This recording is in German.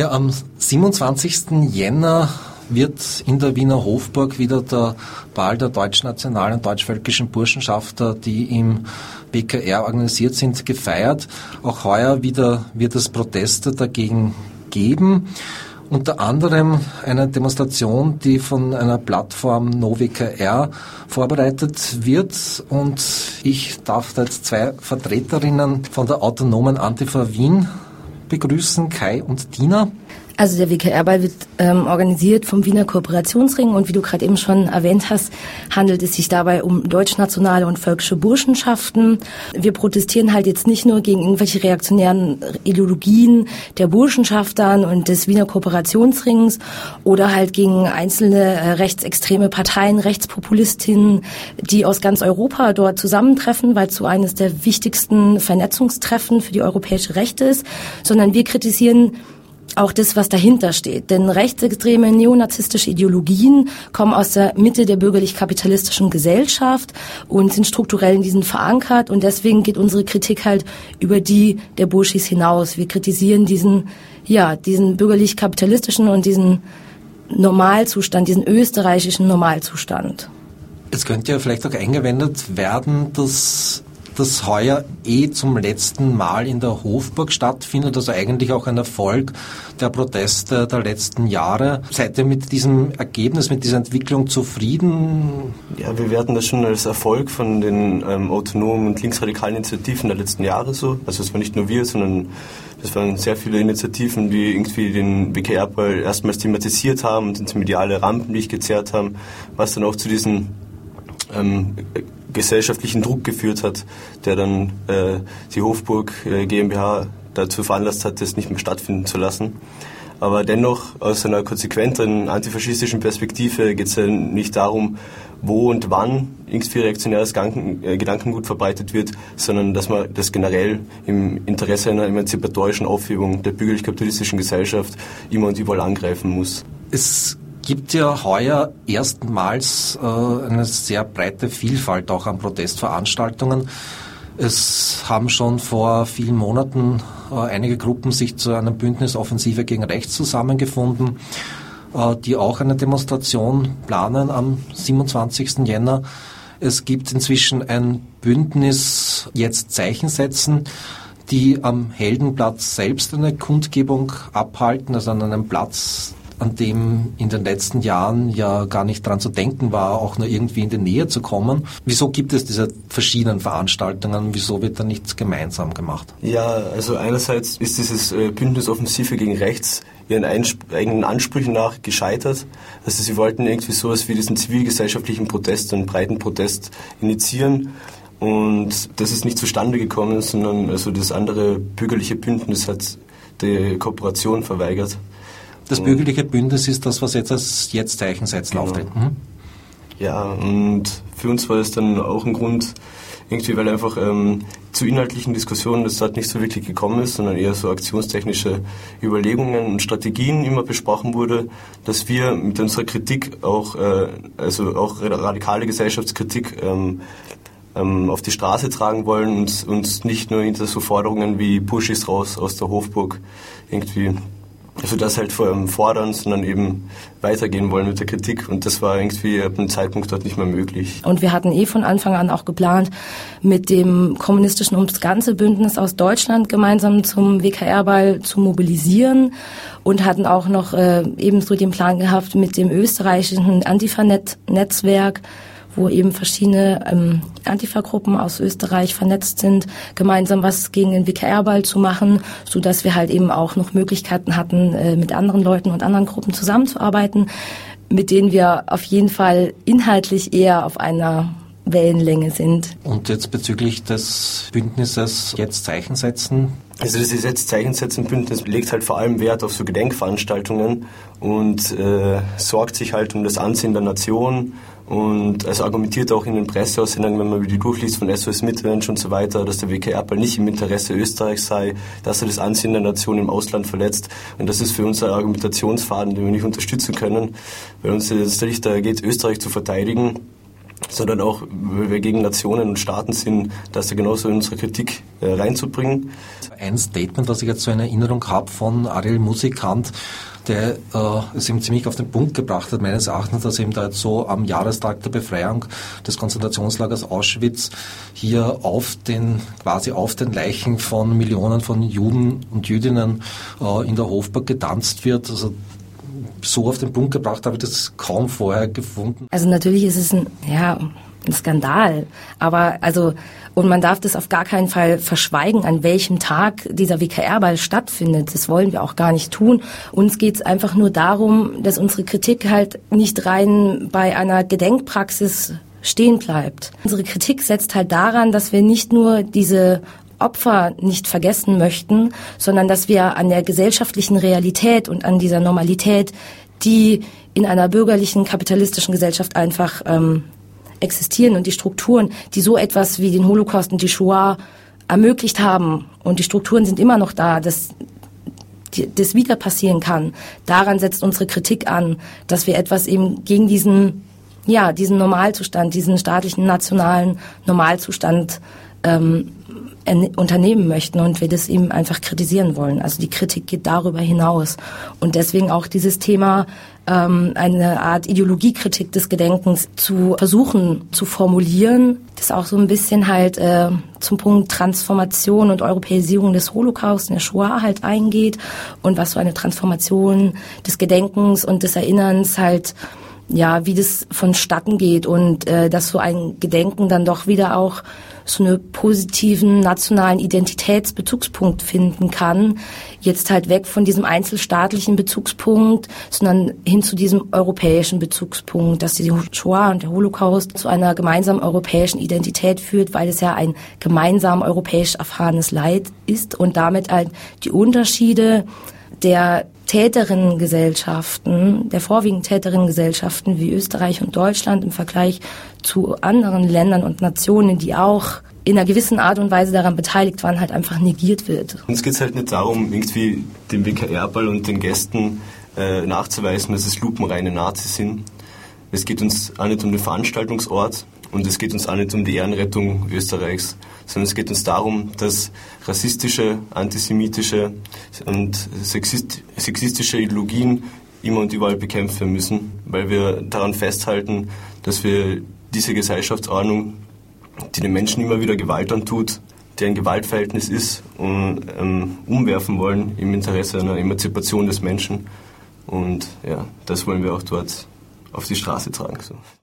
Ja, am 27. Jänner wird in der Wiener Hofburg wieder der Ball der deutschnationalen deutschvölkischen Burschenschafter, die im BKR organisiert sind, gefeiert. Auch heuer wieder wird es Proteste dagegen geben. Unter anderem eine Demonstration, die von einer Plattform NoWKR vorbereitet wird. Und ich darf da jetzt zwei Vertreterinnen von der autonomen Antifa Wien begrüßen, Kai und Dina. Also der WKR-Ball wird ähm, organisiert vom Wiener Kooperationsring und wie du gerade eben schon erwähnt hast, handelt es sich dabei um deutschnationale und völkische Burschenschaften. Wir protestieren halt jetzt nicht nur gegen irgendwelche reaktionären Ideologien der Burschenschaftern und des Wiener Kooperationsrings oder halt gegen einzelne äh, rechtsextreme Parteien, Rechtspopulistinnen, die aus ganz Europa dort zusammentreffen, weil es so eines der wichtigsten Vernetzungstreffen für die europäische Rechte ist, sondern wir kritisieren auch das, was dahinter steht. Denn rechtsextreme neonazistische Ideologien kommen aus der Mitte der bürgerlich-kapitalistischen Gesellschaft und sind strukturell in diesen verankert. Und deswegen geht unsere Kritik halt über die der Burschis hinaus. Wir kritisieren diesen, ja, diesen bürgerlich-kapitalistischen und diesen Normalzustand, diesen österreichischen Normalzustand. Es könnte ja vielleicht auch eingewendet werden, dass das heuer eh zum letzten Mal in der Hofburg stattfindet, also eigentlich auch ein Erfolg der Proteste der letzten Jahre. Seid ihr mit diesem Ergebnis, mit dieser Entwicklung zufrieden? Ja, wir werten das schon als Erfolg von den ähm, autonomen und linksradikalen Initiativen der letzten Jahre so. Also es war nicht nur wir, sondern das waren sehr viele Initiativen, die irgendwie den BKR-Ball erstmals thematisiert haben und ins mediale Rampenlicht gezerrt haben, was dann auch zu diesen ähm, gesellschaftlichen Druck geführt hat, der dann äh, die Hofburg äh, GmbH dazu veranlasst hat, das nicht mehr stattfinden zu lassen. Aber dennoch, aus einer konsequenteren antifaschistischen Perspektive geht es ja nicht darum, wo und wann irgendwie reaktionäres äh, Gedankengut verbreitet wird, sondern dass man das generell im Interesse einer emanzipatorischen Aufhebung der bürgerlich-kapitalistischen Gesellschaft immer und überall angreifen muss. Es gibt ja heuer erstmals äh, eine sehr breite Vielfalt auch an Protestveranstaltungen. Es haben schon vor vielen Monaten äh, einige Gruppen sich zu einem Bündnis Offensive gegen Rechts zusammengefunden, äh, die auch eine Demonstration planen am 27. Jänner. Es gibt inzwischen ein Bündnis Jetzt Zeichen setzen, die am Heldenplatz selbst eine Kundgebung abhalten, also an einem Platz, an dem in den letzten Jahren ja gar nicht dran zu denken war, auch nur irgendwie in die Nähe zu kommen. Wieso gibt es diese verschiedenen Veranstaltungen? Wieso wird da nichts gemeinsam gemacht? Ja, also einerseits ist dieses äh, Bündnis Offensive gegen Rechts ihren eigenen Ansprüchen nach gescheitert. Also sie wollten irgendwie sowas wie diesen zivilgesellschaftlichen Protest, einen breiten Protest initiieren. Und das ist nicht zustande gekommen, sondern also das andere bürgerliche Bündnis hat die Kooperation verweigert. Das bürgerliche Bündnis ist das, was jetzt als Jetzt-Zeichen setzen genau. auftritt. Mhm. Ja, und für uns war es dann auch ein Grund, irgendwie, weil einfach ähm, zu inhaltlichen Diskussionen das dort nicht so wirklich gekommen ist, sondern eher so aktionstechnische Überlegungen und Strategien immer besprochen wurde, dass wir mit unserer Kritik auch, äh, also auch radikale Gesellschaftskritik ähm, ähm, auf die Straße tragen wollen und uns nicht nur hinter so Forderungen wie Pushis raus aus der Hofburg irgendwie also das halt vor allem fordern, sondern eben weitergehen wollen mit der Kritik. Und das war irgendwie ab einem Zeitpunkt dort nicht mehr möglich. Und wir hatten eh von Anfang an auch geplant, mit dem kommunistischen ums ganze Bündnis aus Deutschland gemeinsam zum WKR-Ball zu mobilisieren und hatten auch noch äh, ebenso den Plan gehabt, mit dem österreichischen Antifa-Netzwerk wo eben verschiedene ähm, Antifa-Gruppen aus Österreich vernetzt sind, gemeinsam was gegen den WKR-Ball zu machen, so dass wir halt eben auch noch Möglichkeiten hatten, äh, mit anderen Leuten und anderen Gruppen zusammenzuarbeiten, mit denen wir auf jeden Fall inhaltlich eher auf einer Wellenlänge sind. Und jetzt bezüglich des Bündnisses jetzt Zeichen setzen, also das Gesetz Zeichen setzen Bündnis legt halt vor allem Wert auf so Gedenkveranstaltungen und äh, sorgt sich halt um das Ansehen der Nation und also argumentiert auch in den Presseaussendungen, wenn man die durchliest von SOS Mittelmensch und so weiter, dass der WKR nicht im Interesse Österreichs sei, dass er das Ansehen der Nation im Ausland verletzt. Und das ist für uns ein Argumentationsfaden, den wir nicht unterstützen können, weil uns es nicht darum geht, Österreich zu verteidigen, sondern auch, weil wir gegen Nationen und Staaten sind, das da genauso in unsere Kritik äh, reinzubringen. Ein Statement, was ich jetzt so in Erinnerung habe von Ariel Musikant, der äh, es eben ziemlich auf den Punkt gebracht hat, meines Erachtens, dass eben da jetzt so am Jahrestag der Befreiung des Konzentrationslagers Auschwitz hier auf den, quasi auf den Leichen von Millionen von Juden und Jüdinnen äh, in der Hofburg getanzt wird. Also so auf den Punkt gebracht habe ich das kaum vorher gefunden. Also natürlich ist es ein, ja, ein Skandal. Aber also, und man darf das auf gar keinen Fall verschweigen, an welchem Tag dieser WKR-Ball stattfindet. Das wollen wir auch gar nicht tun. Uns geht es einfach nur darum, dass unsere Kritik halt nicht rein bei einer Gedenkpraxis stehen bleibt. Unsere Kritik setzt halt daran, dass wir nicht nur diese Opfer nicht vergessen möchten, sondern dass wir an der gesellschaftlichen Realität und an dieser Normalität, die in einer bürgerlichen, kapitalistischen Gesellschaft einfach ähm, existieren und die Strukturen, die so etwas wie den Holocaust und die Shoah ermöglicht haben und die Strukturen sind immer noch da, dass das wieder passieren kann. Daran setzt unsere Kritik an, dass wir etwas eben gegen diesen, ja, diesen Normalzustand, diesen staatlichen nationalen Normalzustand ähm, unternehmen möchten und wir das eben einfach kritisieren wollen. Also die Kritik geht darüber hinaus. Und deswegen auch dieses Thema, ähm, eine Art Ideologiekritik des Gedenkens zu versuchen zu formulieren, das auch so ein bisschen halt äh, zum Punkt Transformation und Europäisierung des Holocaust in der Shoah halt eingeht und was so eine Transformation des Gedenkens und des Erinnerns halt ja, wie das vonstatten geht und äh, dass so ein Gedenken dann doch wieder auch so eine positiven nationalen Identitätsbezugspunkt finden kann. Jetzt halt weg von diesem einzelstaatlichen Bezugspunkt, sondern hin zu diesem europäischen Bezugspunkt, dass die Shoah und der Holocaust zu einer gemeinsamen europäischen Identität führt, weil es ja ein gemeinsam europäisch erfahrenes Leid ist und damit halt die Unterschiede der Täterinnengesellschaften, der vorwiegend Täterinnengesellschaften wie Österreich und Deutschland im Vergleich zu anderen Ländern und Nationen, die auch in einer gewissen Art und Weise daran beteiligt waren, halt einfach negiert wird. Uns geht es halt nicht darum, irgendwie dem WKR-Ball und den Gästen äh, nachzuweisen, dass es lupenreine Nazis sind. Es geht uns auch nicht um den Veranstaltungsort und es geht uns auch nicht um die Ehrenrettung Österreichs, sondern es geht uns darum, dass rassistische, antisemitische und sexist, sexistische Ideologien immer und überall bekämpft werden müssen, weil wir daran festhalten, dass wir diese Gesellschaftsordnung, die den Menschen immer wieder Gewalt antut, die ein Gewaltverhältnis ist, um, ähm, umwerfen wollen im Interesse einer Emanzipation des Menschen. Und ja, das wollen wir auch dort auf die Straße tragen. So.